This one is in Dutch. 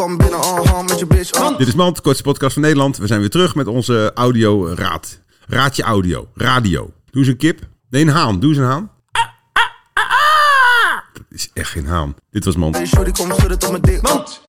Kom binnen, uh met je bitch. Dit is Mand, de kortste podcast van Nederland. We zijn weer terug met onze audio raad. Raadje audio. Radio. Doe eens een kip. Nee, een haan. Doe eens een haan. Ah, ah, ah, Dat is echt geen haan. Dit was Mand. Hey, kom.